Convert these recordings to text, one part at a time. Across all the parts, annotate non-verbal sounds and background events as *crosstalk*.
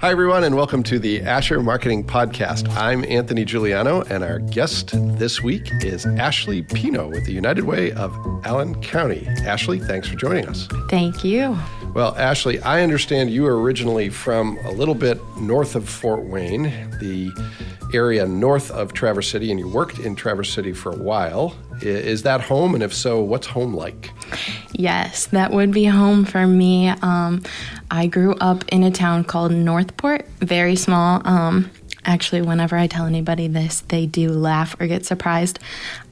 Hi, everyone, and welcome to the Asher Marketing Podcast. I'm Anthony Juliano, and our guest this week is Ashley Pino with the United Way of Allen County. Ashley, thanks for joining us. Thank you. Well, Ashley, I understand you are originally from a little bit north of Fort Wayne, the area north of Traverse City, and you worked in Traverse City for a while. Is that home? And if so, what's home like? Yes, that would be home for me. Um, I grew up in a town called Northport, very small. Um, actually, whenever I tell anybody this, they do laugh or get surprised.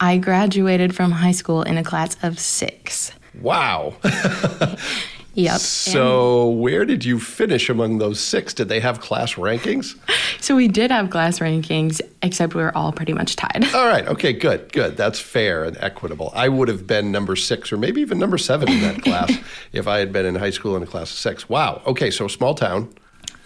I graduated from high school in a class of six. Wow. *laughs* Yep. So, and where did you finish among those six? Did they have class rankings? *laughs* So, we did have class rankings, except we were all pretty much tied. *laughs* All right. Okay, good. Good. That's fair and equitable. I would have been number six or maybe even number seven in that *laughs* class if I had been in high school in a class of six. Wow. Okay, so small town.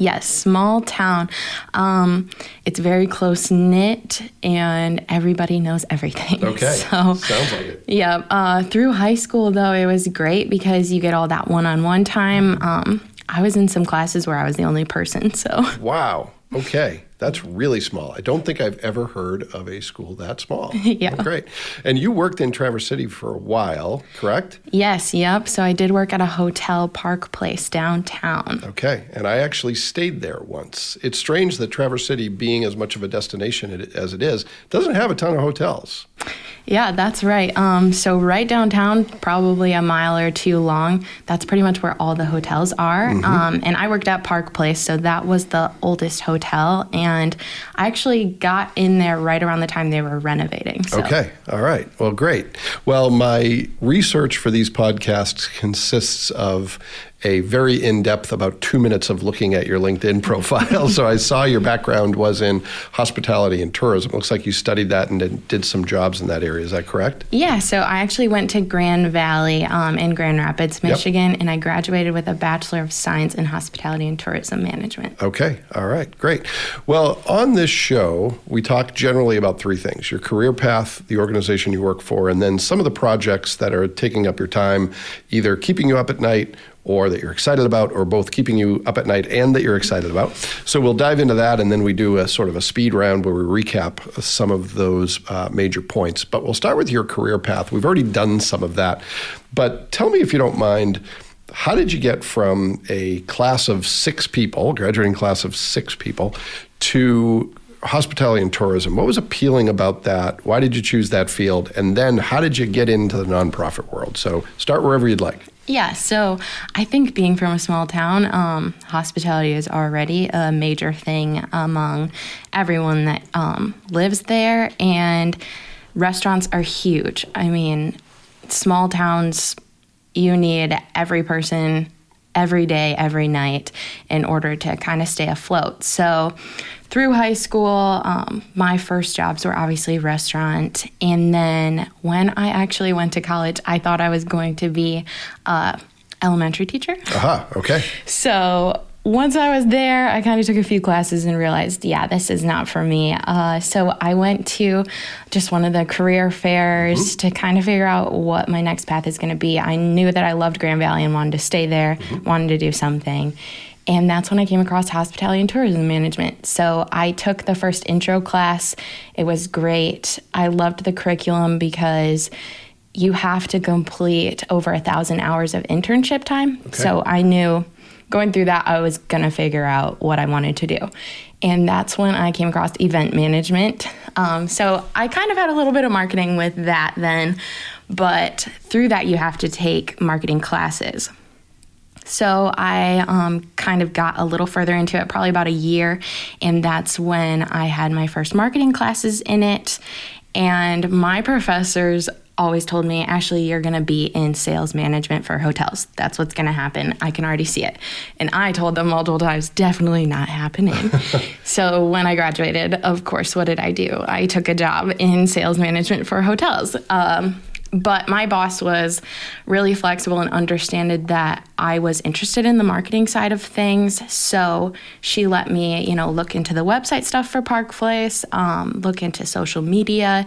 Yes, small town. Um, it's very close knit, and everybody knows everything. *laughs* Okay, so sounds like it. Yeah. Uh, through high school, though, it was great because you get all that one-on-one time. Um, I was in some classes where I was the only person. So. Wow. Okay. That's really small. I don't think I've ever heard of a school that small. *laughs* yeah. Oh, great. And you worked in Traverse City for a while, correct? Yes, yep. So I did work at a hotel Park Place downtown. Okay. And I actually stayed there once. It's strange that Traverse City, being as much of a destination as it is, doesn't have a ton of hotels. Yeah, that's right. Um, so right downtown, probably a mile or two long. That's pretty much where all the hotels are. Mm-hmm. Um, and I worked at Park Place, so that was the oldest hotel. And I actually got in there right around the time they were renovating. So. Okay, all right. Well, great. Well, my research for these podcasts consists of a very in depth, about two minutes of looking at your LinkedIn profile. so I saw your background was in hospitality and tourism. Looks like you studied that and did some jobs in that area. Is that correct? Yeah. So I actually went to Grand Valley um, in Grand Rapids, Michigan, yep. and I graduated with a Bachelor of Science in Hospitality and Tourism Management. Okay. All right. Great. Well, on this show, we talk generally about three things your career path, the organization you work for, and then some of the projects that are taking up your time, either keeping you up at night or that you're excited about, or both keeping you up at night and that you're excited about. So we'll dive into that, and then we do a sort of a speed round where we recap some of those uh, major points. But we'll start with your career path. We've already done some of that, but tell me if you don't mind. How did you get from a class of six people, graduating class of six people, to hospitality and tourism. What was appealing about that? Why did you choose that field? And then how did you get into the nonprofit world? So start wherever you'd like. Yeah, so I think being from a small town, um, hospitality is already a major thing among everyone that um, lives there, and restaurants are huge. I mean, small towns, you need every person every day, every night in order to kind of stay afloat. So, through high school, um, my first jobs were obviously restaurant. And then when I actually went to college, I thought I was going to be a elementary teacher. Aha, uh-huh, okay. So once I was there, I kind of took a few classes and realized, yeah, this is not for me. Uh, so I went to just one of the career fairs mm-hmm. to kind of figure out what my next path is going to be. I knew that I loved Grand Valley and wanted to stay there, mm-hmm. wanted to do something. And that's when I came across hospitality and tourism management. So I took the first intro class. It was great. I loved the curriculum because you have to complete over a thousand hours of internship time. Okay. So I knew going through that, I was going to figure out what I wanted to do. And that's when I came across event management. Um, so I kind of had a little bit of marketing with that then, but through that, you have to take marketing classes. So I um, kind of got a little further into it, probably about a year, and that's when I had my first marketing classes in it. And my professors always told me, Ashley, you're going to be in sales management for hotels. That's what's going to happen. I can already see it. And I told them multiple times, definitely not happening. *laughs* so when I graduated, of course, what did I do? I took a job in sales management for hotels. Um, but my boss was really flexible and understood that I was interested in the marketing side of things. So she let me, you know, look into the website stuff for Park Place, um, look into social media.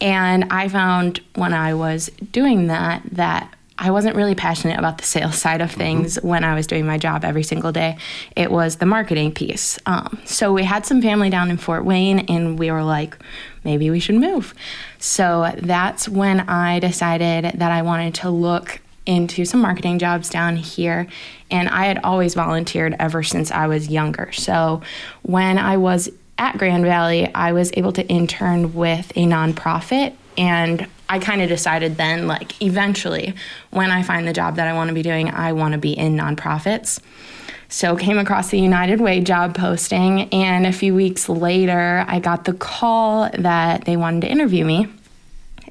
And I found when I was doing that, that I wasn't really passionate about the sales side of things mm-hmm. when I was doing my job every single day. It was the marketing piece. Um, so we had some family down in Fort Wayne, and we were like, maybe we should move. So that's when I decided that I wanted to look into some marketing jobs down here. And I had always volunteered ever since I was younger. So when I was at Grand Valley, I was able to intern with a nonprofit and I kind of decided then, like, eventually, when I find the job that I want to be doing, I want to be in nonprofits. So came across the United Way job posting, and a few weeks later, I got the call that they wanted to interview me.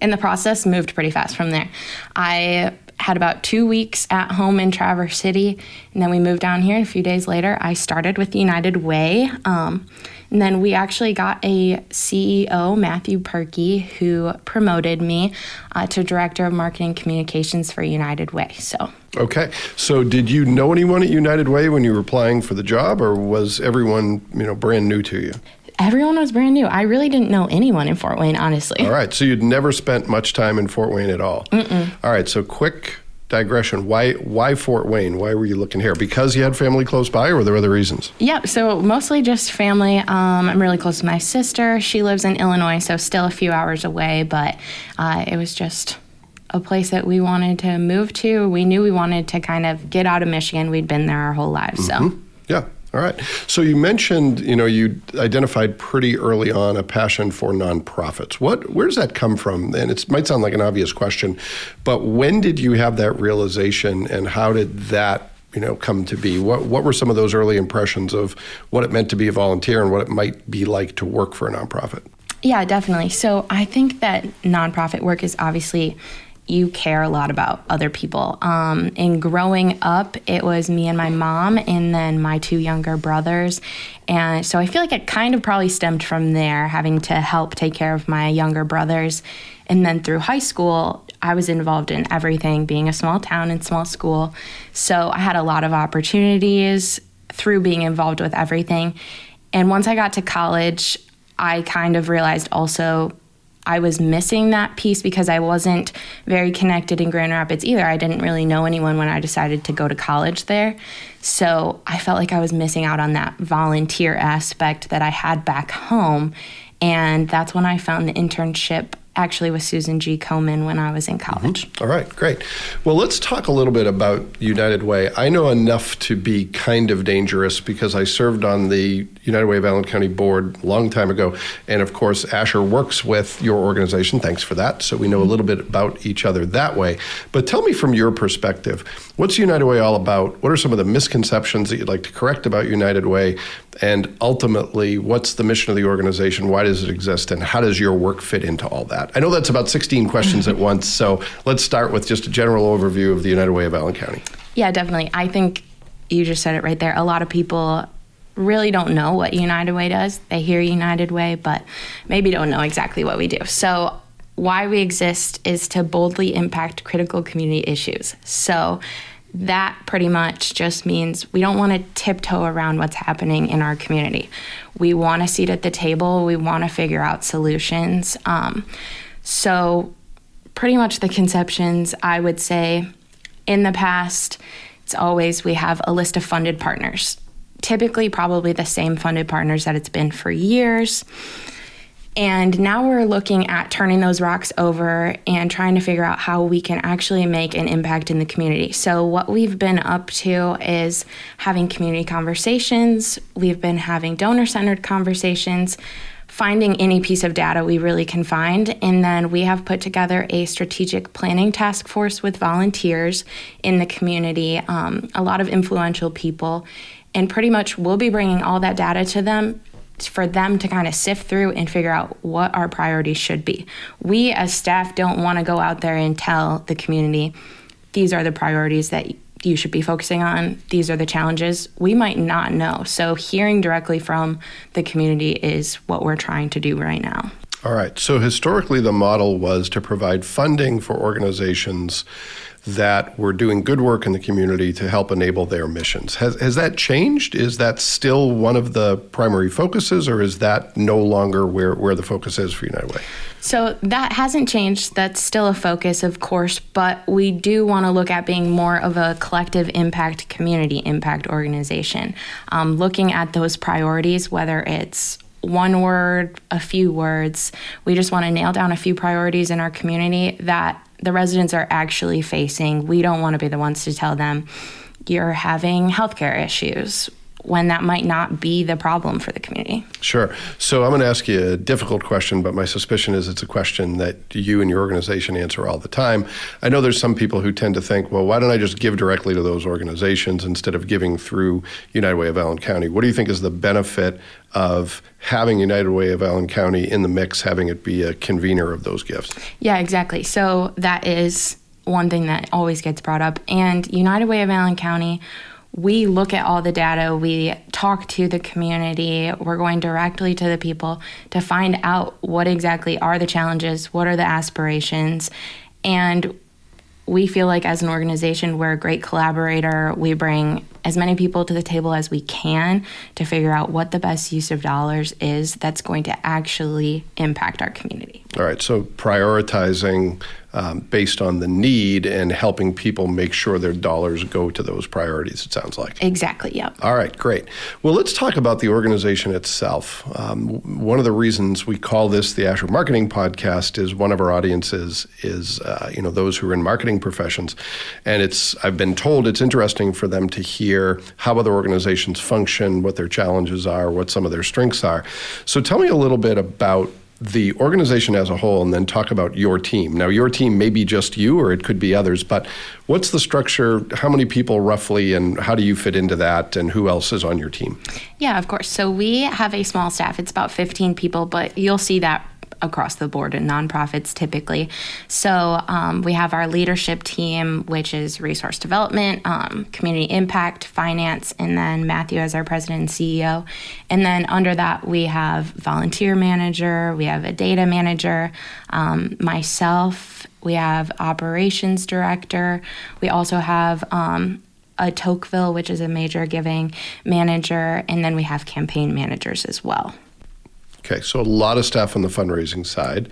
And the process moved pretty fast from there. I had about two weeks at home in Traverse City, and then we moved down here. A few days later, I started with United Way. Um, and then we actually got a CEO, Matthew Perky, who promoted me uh, to Director of Marketing Communications for United Way. So. Okay. So did you know anyone at United Way when you were applying for the job, or was everyone, you know, brand new to you? Everyone was brand new. I really didn't know anyone in Fort Wayne, honestly. All right. So you'd never spent much time in Fort Wayne at all. Mm-mm. All right. So quick digression. Why why Fort Wayne? Why were you looking here? Because you had family close by, or were there other reasons? Yep. So mostly just family. Um, I'm really close to my sister. She lives in Illinois, so still a few hours away. But uh, it was just a place that we wanted to move to. We knew we wanted to kind of get out of Michigan. We'd been there our whole lives, mm-hmm. so. Yeah, all right. So you mentioned, you know, you identified pretty early on a passion for nonprofits. What, where does that come from? And it might sound like an obvious question, but when did you have that realization, and how did that, you know, come to be? What, what were some of those early impressions of what it meant to be a volunteer and what it might be like to work for a nonprofit? Yeah, definitely. So I think that nonprofit work is obviously you care a lot about other people. Um, in growing up, it was me and my mom, and then my two younger brothers. And so I feel like it kind of probably stemmed from there, having to help take care of my younger brothers. And then through high school, I was involved in everything, being a small town and small school. So I had a lot of opportunities through being involved with everything. And once I got to college, I kind of realized also I was missing that piece because I wasn't very connected in Grand Rapids either. I didn't really know anyone when I decided to go to college there. So I felt like I was missing out on that volunteer aspect that I had back home. And that's when I found the internship actually with Susan G. Komen when I was in college. Mm-hmm. All right, great. Well, let's talk a little bit about United Way. I know enough to be kind of dangerous because I served on the United Way of Allen County board a long time ago. And of course, Asher works with your organization. Thanks for that. So we know a little bit about each other that way. But tell me from your perspective, what's United Way all about? What are some of the misconceptions that you'd like to correct about United Way? And ultimately, what's the mission of the organization? Why does it exist? And how does your work fit into all that? I know that's about 16 questions at once. So let's start with just a general overview of the United Way of Allen County. Yeah, definitely. I think you just said it right there. A lot of people really don't know what United Way does. They hear United Way, but maybe don't know exactly what we do. So, why we exist is to boldly impact critical community issues. So, that pretty much just means we don't want to tiptoe around what's happening in our community. We want a seat at the table, we want to figure out solutions. Um, so, pretty much the conceptions, I would say, in the past, it's always we have a list of funded partners, typically, probably the same funded partners that it's been for years. And now we're looking at turning those rocks over and trying to figure out how we can actually make an impact in the community. So, what we've been up to is having community conversations, we've been having donor centered conversations, finding any piece of data we really can find. And then we have put together a strategic planning task force with volunteers in the community, um, a lot of influential people. And pretty much we'll be bringing all that data to them for them to kind of sift through and figure out what our priorities should be. We as staff don't want to go out there and tell the community these are the priorities that you should be focusing on, these are the challenges. We might not know. So hearing directly from the community is what we're trying to do right now. All right. So historically, the model was to provide funding for organizations that were doing good work in the community to help enable their missions. Has, has that changed? Is that still one of the primary focuses, or is that no longer where, where the focus is for United Way? So that hasn't changed. That's still a focus, of course, but we do want to look at being more of a collective impact, community impact organization. Um, looking at those priorities, whether it's one word, a few words, we just want to nail down a few priorities in our community that the residents are actually facing. We don't want to be the ones to tell them you're having healthcare issues when that might not be the problem for the community. Sure. So I'm going to ask you a difficult question, but my suspicion is it's a question that you and your organization answer all the time. I know there's some people who tend to think, well, why don't I just give directly to those organizations instead of giving through United Way of Allen County? What do you think is the benefit of having United Way of Allen County in the mix, having it be a convener of those gifts? Yeah, exactly. So that is one thing that always gets brought up. And United Way of Allen County, we look at all the data, we talk to the community, we're going directly to the people to find out what exactly are the challenges, what are the aspirations, and we feel like as an organization we're a great collaborator. We bring as many people to the table as we can to figure out what the best use of dollars is that's going to actually impact our community. All right, so prioritizing um, based on the need and helping people make sure their dollars go to those priorities, it sounds like. Exactly, yep. All right, great. Well, let's talk about the organization itself. Um, one of the reasons we call this the Asher Marketing Podcast is one of our audiences is, uh, you know, those who are in marketing professions. And it's, I've been told it's interesting for them to hear how other organizations function, what their challenges are, what some of their strengths are. So tell me a little bit about the organization as a whole and then talk about your team. Now, your team may be just you or it could be others, but what's the structure? How many people roughly, and how do you fit into that, and who else is on your team? Yeah, of course. So we have a small staff, it's about 15 people, but you'll see that across the board in nonprofits typically. So um, we have our leadership team, which is resource development, um, community impact, finance, and then Matthew as our president and CEO. And then under that, we have volunteer manager, we have a data manager, um, myself, we have operations director, we also have um, a Tocqueville, which is a major giving manager, and then we have campaign managers as well. Okay, so a lot of stuff on the fundraising side.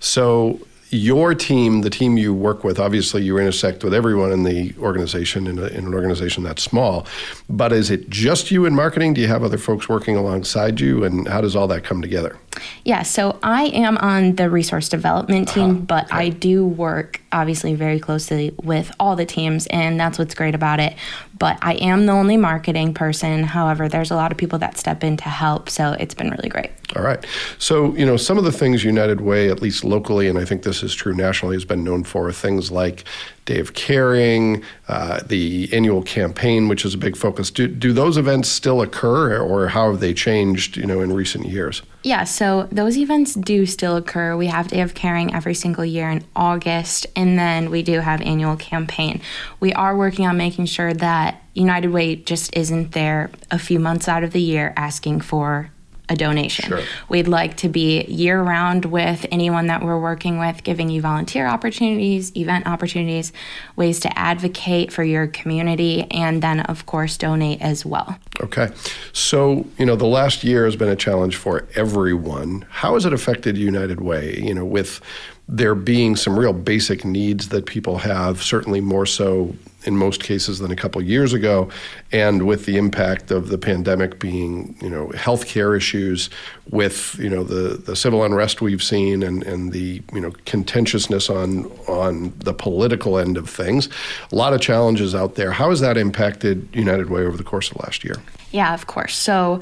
So your team, the team you work with, obviously you intersect with everyone in the organization in, a, in, an organization that small. But is it just you in marketing? Do you have other folks working alongside you? And how does all that come together? Yeah, so I am on the resource development team, uh-huh. but okay. I do work obviously very closely with all the teams, and that's what's great about it. But I am the only marketing person. However, there's a lot of people that step in to help, so it's been really great. All right. So, you know, some of the things United Way, at least locally, and I think this is true nationally, has been known for things like Day of Caring, uh, the annual campaign, which is a big focus. Do, do those events still occur, or how have they changed, you know, in recent years? Yeah, so those events do still occur. We have Day of Caring every single year in August, and then we do have annual campaign. We are working on making sure that United Way just isn't there a few months out of the year asking for a donation. Sure. We'd like to be year round with anyone that we're working with, giving you volunteer opportunities, event opportunities, ways to advocate for your community, and then, of course, donate as well. Okay. So, you know, the last year has been a challenge for everyone. How has it affected United Way, you know, with there being some real basic needs that people have, certainly more so in most cases than a couple years ago, and with the impact of the pandemic being, you know, healthcare issues, with you know the the civil unrest we've seen, and and the you know contentiousness on on the political end of things, a lot of challenges out there. How has that impacted United Way over the course of last year? Yeah, of course. So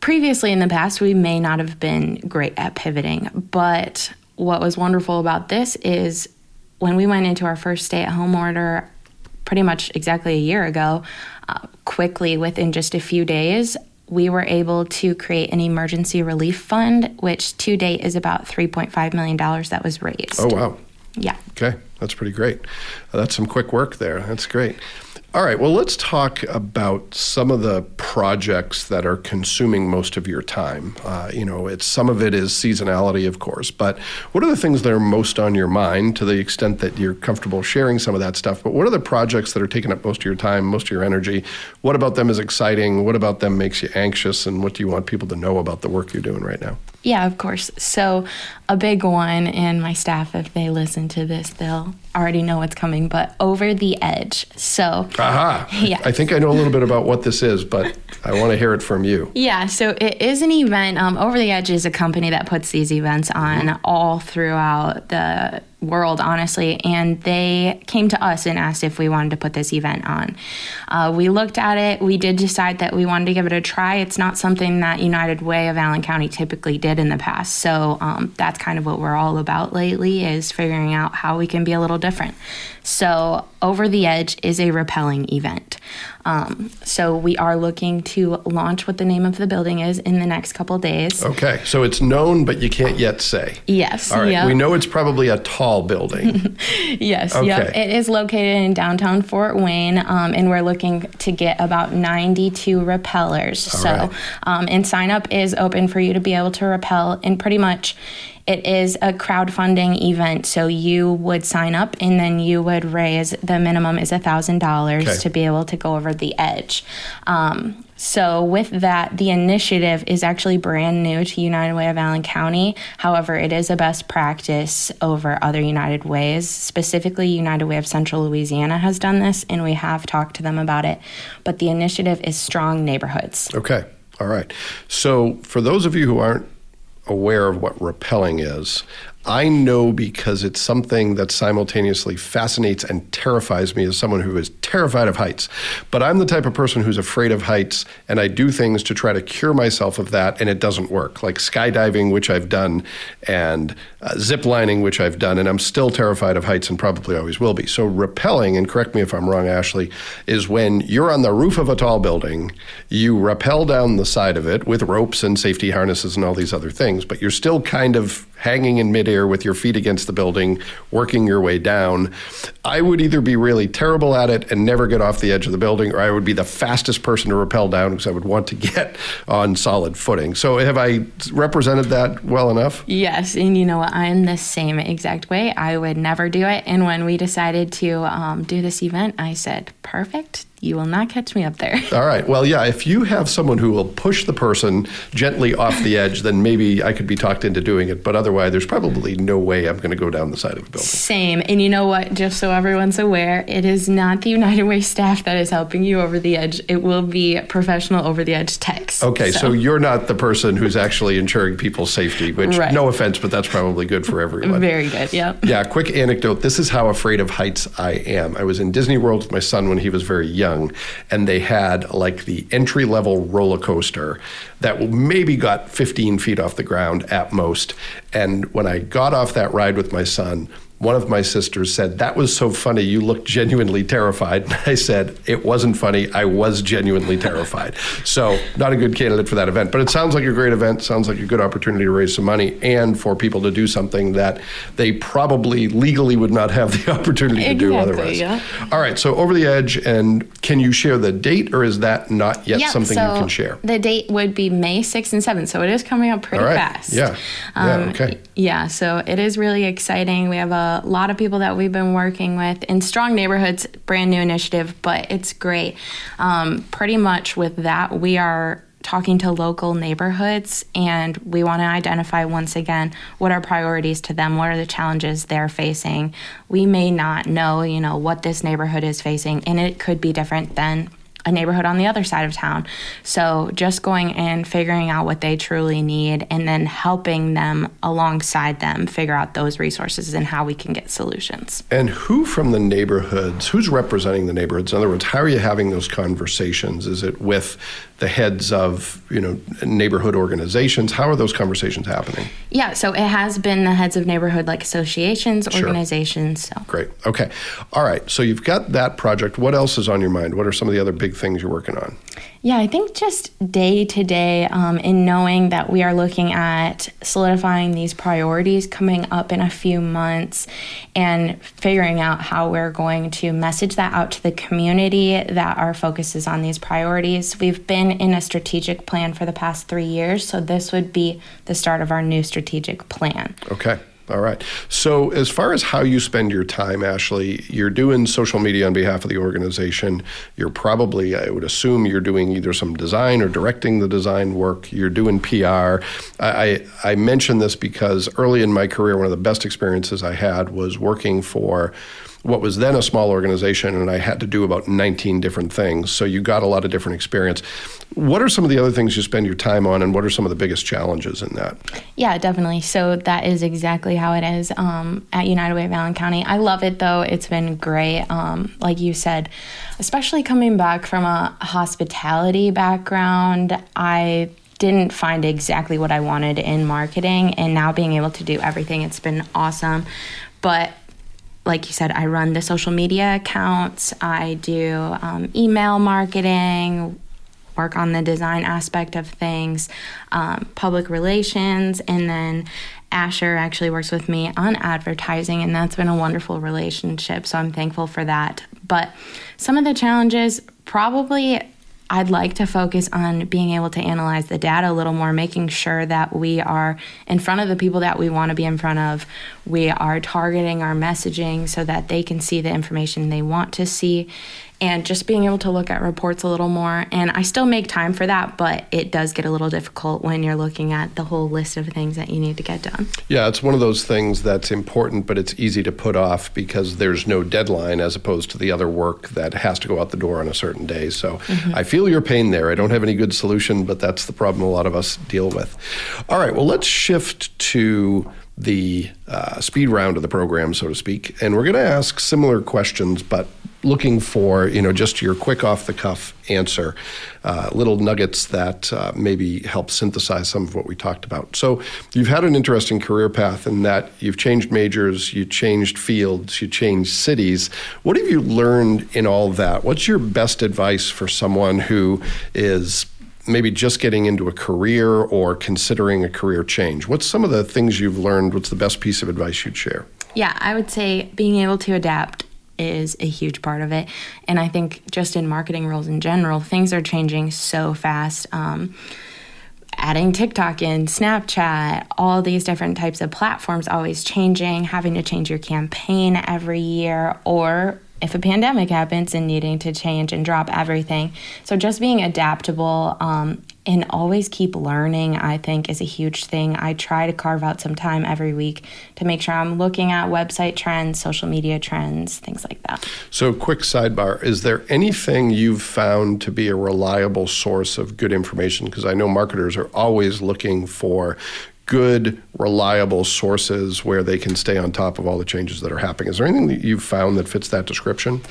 previously in the past, we may not have been great at pivoting, but what was wonderful about this is when we went into our first stay at home order, pretty much exactly a year ago, uh, quickly within just a few days, we were able to create an emergency relief fund, which to date is about $3.5 million that was raised. Oh, wow. Yeah. Okay, that's pretty great. Uh, that's some quick work there. That's great. All right, well, let's talk about some of the projects that are consuming most of your time. Uh, you know, it's some of it is seasonality, of course, but what are the things that are most on your mind to the extent that you're comfortable sharing some of that stuff? But what are the projects that are taking up most of your time, most of your energy? What about them is exciting? What about them makes you anxious? And what do you want people to know about the work you're doing right now? Yeah, of course. So, a big one, and my staff, if they listen to this, they'll already know what's coming, but Over the Edge. So, aha. Yeah. I think I know a little bit about what this is, but I want to hear it from you. Yeah, so it is an event. Um, Over the Edge is a company that puts these events on mm-hmm. all throughout the world, honestly. And they came to us and asked if we wanted to put this event on. Uh, we looked at it. We did decide that we wanted to give it a try. It's not something that United Way of Allen County typically did in the past. So um, that's kind of what we're all about lately is figuring out how we can be a little different. So Over the Edge is a rappelling event. Um, so we are looking to launch what the name of the building is in the next couple days. Okay, so it's known, but you can't yet say. Yes. All right. Yep. We know it's probably a tall building. *laughs* yes. Okay. Yep. It is located in downtown Fort Wayne, um, and we're looking to get about 92 rappellers. All so, right. um, and sign up is open for you to be able to rappel in pretty much it is a crowdfunding event, so you would sign up and then you would raise the minimum is a thousand dollars to be able to go over the edge. Um, so, with that, the initiative is actually brand new to United Way of Allen County. However, it is a best practice over other United Ways. Specifically, United Way of Central Louisiana has done this, and we have talked to them about it. But the initiative is Strong Neighborhoods. Okay. All right. So, for those of you who aren't aware of what rappelling is. I know because it's something that simultaneously fascinates and terrifies me as someone who is terrified of heights. But I'm the type of person who's afraid of heights, and I do things to try to cure myself of that, and it doesn't work. Like skydiving, which I've done, and uh, zip lining, which I've done, and I'm still terrified of heights and probably always will be. So, rappelling, and correct me if I'm wrong, Ashley, is when you're on the roof of a tall building, you rappel down the side of it with ropes and safety harnesses and all these other things, but you're still kind of hanging in midair with your feet against the building, working your way down. I would either be really terrible at it and never get off the edge of the building, or I would be the fastest person to rappel down because I would want to get *laughs* on solid footing. So, have I represented that well enough? Yes. And you know what? I'm the same exact way. I would never do it. And when we decided to um, do this event, I said, perfect you will not catch me up there. *laughs* All right. Well, yeah, if you have someone who will push the person gently off the edge, then maybe I could be talked into doing it. But otherwise, there's probably no way I'm going to go down the side of a building. Same. And you know what? Just so everyone's aware, it is not the United Way staff that is helping you over the edge. It will be professional over the edge techs. Okay. So, so you're not the person who's actually ensuring people's safety, which, right. no offense, but that's probably good for everyone. Very good. Yep. Yeah. Quick anecdote. This is how afraid of heights I am. I was in Disney World with my son when he was very young young, and they had like the entry level roller coaster that maybe got 15 feet off the ground at most. And when I got off that ride with my son, one of my sisters said, That was so funny. You looked genuinely terrified. And *laughs* I said, It wasn't funny. I was genuinely terrified. So, not a good candidate for that event. But it sounds like a great event. Sounds like a good opportunity to raise some money and for people to do something that they probably legally would not have the *laughs* opportunity to exactly, do otherwise. Yeah. All right. So, over the edge. And can you share the date or is that not yet something so you can share? The date would be May 6th and 7th. So, it is coming up pretty fast. Yeah. Um, yeah. Okay. Yeah. So, it is really exciting. We have a a lot of people that we've been working with in Strong Neighborhoods, brand new initiative, but it's great. Um, pretty much with that, we are talking to local neighborhoods and we want to identify once again what are priorities to them what are the challenges they're facing we may not know you know what this neighborhood is facing and it could be different than a neighborhood on the other side of town. So just going and figuring out what they truly need and then helping them alongside them figure out those resources and how we can get solutions. And who from the neighborhoods, who's representing the neighborhoods? In other words, how are you having those conversations? Is it with the heads of you know neighborhood organizations. How are those conversations happening? Yeah so it has been the heads of neighborhood like associations sure. organizations so. great. Okay. All right. So you've got that project. What else is on your mind? What are some of the other big things you're working on? Yeah, I think just day to day, um, in knowing that we are looking at solidifying these priorities coming up in a few months and figuring out how we're going to message that out to the community that our focus is on these priorities. We've been in a strategic plan for the past three years, so this would be the start of our new strategic plan. Okay. All right. So, as far as how you spend your time, Ashley, you're doing social media on behalf of the organization. You're probably, I would assume, you're doing either some design or directing the design work. You're doing PR. I, I mention this because early in my career, one of the best experiences I had was working for what was then a small organization, and I had to do about 19 different things. So you got a lot of different experience. What are some of the other things you spend your time on, and what are some of the biggest challenges in that? Yeah, definitely. So that is exactly how it is um, at United Way of Allen County. I love it though. It's been great. Um, like you said, especially coming back from a hospitality background, I didn't find exactly what I wanted in marketing, and now being able to do everything, it's been awesome. But like you said, I run the social media accounts, I do um, email marketing, work on the design aspect of things, um, public relations, and then Asher actually works with me on advertising, and that's been a wonderful relationship. So I'm thankful for that. But some of the challenges probably I'd like to focus on being able to analyze the data a little more, making sure that we are in front of the people that we want to be in front of. We are targeting our messaging so that they can see the information they want to see and just being able to look at reports a little more. And I still make time for that, but it does get a little difficult when you're looking at the whole list of things that you need to get done. Yeah, it's one of those things that's important, but it's easy to put off because there's no deadline as opposed to the other work that has to go out the door on a certain day. So mm-hmm. I feel your pain there. I don't have any good solution, but that's the problem a lot of us deal with. All right, well, let's shift to the uh, speed round of the program, so to speak. And we're going to ask similar questions, but looking for you know just your quick off the cuff answer, uh, little nuggets that uh, maybe help synthesize some of what we talked about. So you've had an interesting career path in that you've changed majors, you changed fields, you changed cities. What have you learned in all that? What's your best advice for someone who is maybe just getting into a career or considering a career change? What's some of the things you've learned? What's the best piece of advice you'd share? Yeah, I would say being able to adapt is a huge part of it. And I think just in marketing roles in general, things are changing so fast. Um, adding TikTok in, Snapchat, all these different types of platforms always changing, having to change your campaign every year, or if a pandemic happens and needing to change and drop everything. So just being adaptable um, and always keep learning, I think, is a huge thing. I try to carve out some time every week to make sure I'm looking at website trends, social media trends, things like that. So, quick sidebar is there anything you've found to be a reliable source of good information? Because I know marketers are always looking for good, reliable sources where they can stay on top of all the changes that are happening. Is there anything that you've found that fits that description?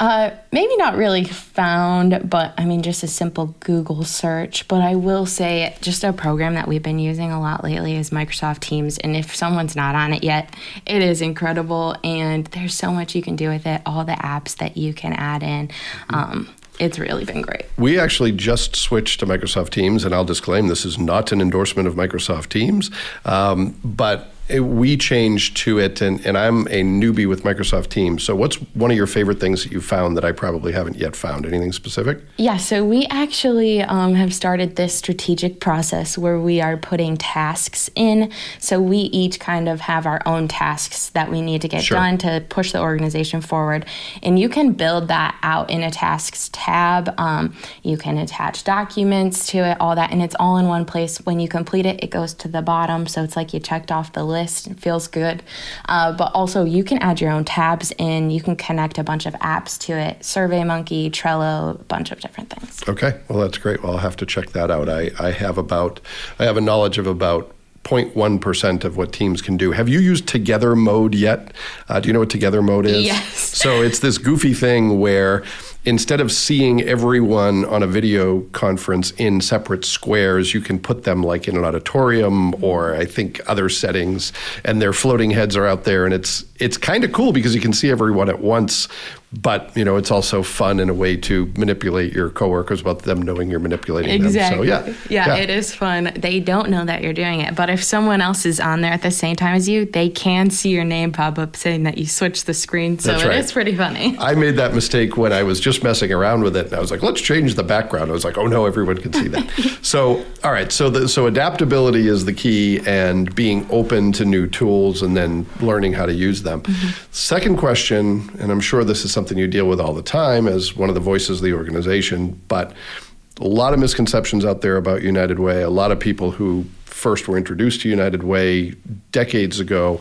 Uh, maybe not really found, but I mean, just a simple Google search. But I will say, just a program that we've been using a lot lately is Microsoft Teams. And if someone's not on it yet, it is incredible. And there's so much you can do with it, all the apps that you can add in. Um, it's really been great. We actually just switched to Microsoft Teams, and I'll disclaim this is not an endorsement of Microsoft Teams, um, but we changed to it, and, and I'm a newbie with Microsoft Teams. So, what's one of your favorite things that you found that I probably haven't yet found? Anything specific? Yeah, so we actually um, have started this strategic process where we are putting tasks in. So, we each kind of have our own tasks that we need to get sure. done to push the organization forward. And you can build that out in a tasks tab. Um, you can attach documents to it, all that, and it's all in one place. When you complete it, it goes to the bottom. So, it's like you checked off the list list. It feels good. Uh, but also, you can add your own tabs in. You can connect a bunch of apps to it SurveyMonkey, Trello, a bunch of different things. Okay. Well, that's great. Well, I'll have to check that out. I, I have about, I have a knowledge of about 0.1% of what teams can do. Have you used Together Mode yet? Uh, do you know what Together Mode is? Yes. so it's this goofy thing where instead of seeing everyone on a video conference in separate squares, you can put them like in an auditorium or I think other settings, and their floating heads are out there, and it's it's kind of cool because you can see everyone at once but you know it's also fun in a way to manipulate your coworkers without them knowing you're manipulating exactly. them. So yeah, yeah, yeah, it is fun. They don't know that you're doing it, but if someone else is on there at the same time as you, they can see your name pop up saying that you switched the screen. So That's right. is pretty funny. I made that mistake when I was just messing around with it, and I was like, "Let's change the background." I was like, "Oh no, everyone can see that." *laughs* so, all right, so the, so adaptability is the key, and being open to new tools, and then learning how to use them. Mm-hmm. Second question, and I'm sure this is something you deal with all the time as one of the voices of the organization, but a lot of misconceptions out there about United Way. A lot of people who first were introduced to United Way decades ago.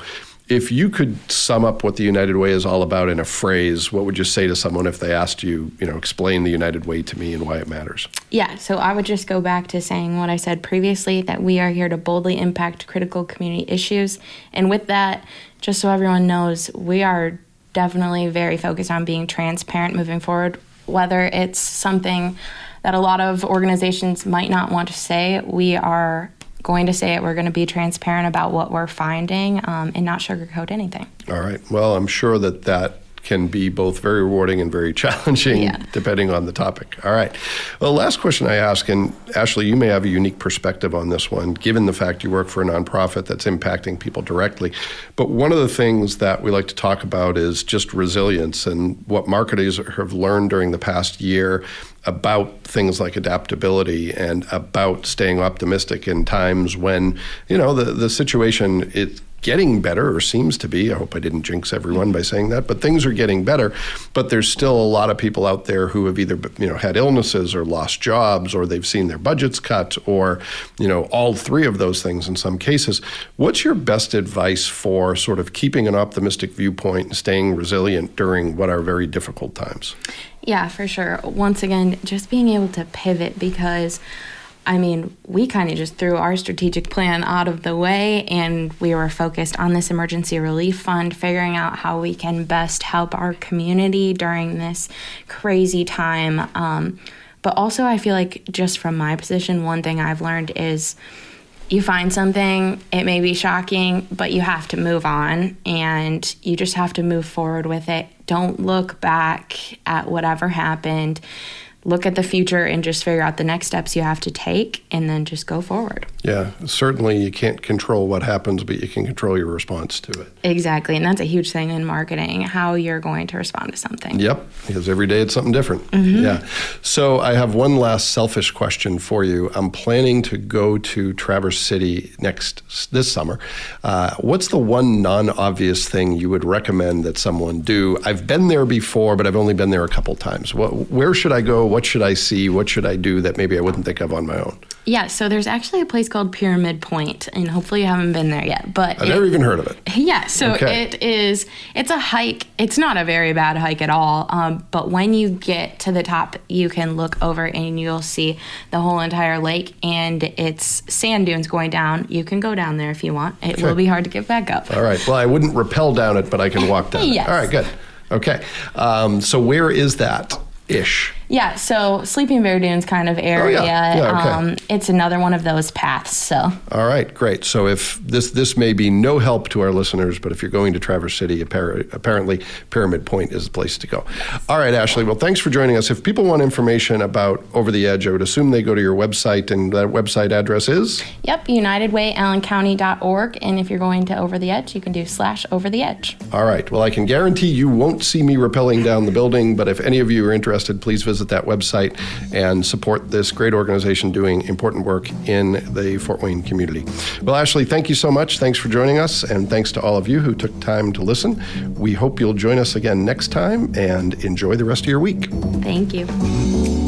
If you could sum up what the United Way is all about in a phrase, what would you say to someone if they asked you, you know, explain the United Way to me and why it matters? Yeah, so I would just go back to saying what I said previously that we are here to boldly impact critical community issues. And with that, just so everyone knows, we are definitely very focused on being transparent moving forward, whether it's something that a lot of organizations might not want to say. We are going to say it. We're going to be transparent about what we're finding um, and not sugarcoat anything. All right. Well, I'm sure that that can be both very rewarding and very *laughs* challenging yeah. depending on the topic. All right. Well, last question I ask, and Ashley, you may have a unique perspective on this one, given the fact you work for a nonprofit that's impacting people directly. But one of the things that we like to talk about is just resilience and what marketers have learned during the past year about things like adaptability and about staying optimistic in times when, you know, the, the situation it getting better or seems to be. I hope I didn't jinx everyone by saying that, but things are getting better. But there's still a lot of people out there who have either you know had illnesses or lost jobs or they've seen their budgets cut or you know all three of those things in some cases. What's your best advice for sort of keeping an optimistic viewpoint and staying resilient during what are very difficult times? Yeah, for sure. Once again, just being able to pivot because I mean, we kind of just threw our strategic plan out of the way and we were focused on this emergency relief fund, figuring out how we can best help our community during this crazy time. Um, but also, I feel like, just from my position, one thing I've learned is you find something, it may be shocking, but you have to move on and you just have to move forward with it. Don't look back at whatever happened look at the future and just figure out the next steps you have to take and then just go forward. Yeah, certainly you can't control what happens, but you can control your response to it. Exactly. And that's a huge thing in marketing, how you're going to respond to something. Yep, because every day it's something different. Mm-hmm. Yeah. So I have one last selfish question for you. I'm planning to go to Traverse City next this summer. Uh, what's the one non-obvious thing you would recommend that someone do? I've been there before, but I've only been there a couple times. What, where should I go? What should I see? What should I do that maybe I wouldn't think of on my own? Yeah, so there's actually a place called Pyramid Point, and hopefully you haven't been there yet. But I've it, never even heard of it. Yeah, so okay. it is. It's a hike. It's not a very bad hike at all. Um, but when you get to the top, you can look over and you'll see the whole entire lake, and it's sand dunes going down. You can go down there if you want. It okay. will be hard to get back up. All right. Well, I wouldn't rappel down it, but I can walk down. *laughs* yes. It. All right. Good. Okay. Um, so where is that? Ish. Yeah, so Sleeping Bear Dunes kind of area. Oh, yeah. Yeah, okay. um, it's another one of those paths. So. All right, great. So if this this may be no help to our listeners, but if you're going to Traverse City, apparently Pyramid Point is the place to go. All right, Ashley. Well, thanks for joining us. If people want information about Over the Edge, I would assume they go to your website, and that website address is. Yep, UnitedWayAllenCounty.org, and if you're going to Over the Edge, you can do slash Over the Edge. All right. Well, I can guarantee you won't see me rappelling down the building, but if any of you are interested, please visit that website and support this great organization doing important work in the Fort Wayne community. Well, Ashley, thank you so much. Thanks for joining us, and thanks to all of you who took time to listen. We hope you'll join us again next time and enjoy the rest of your week. Thank you.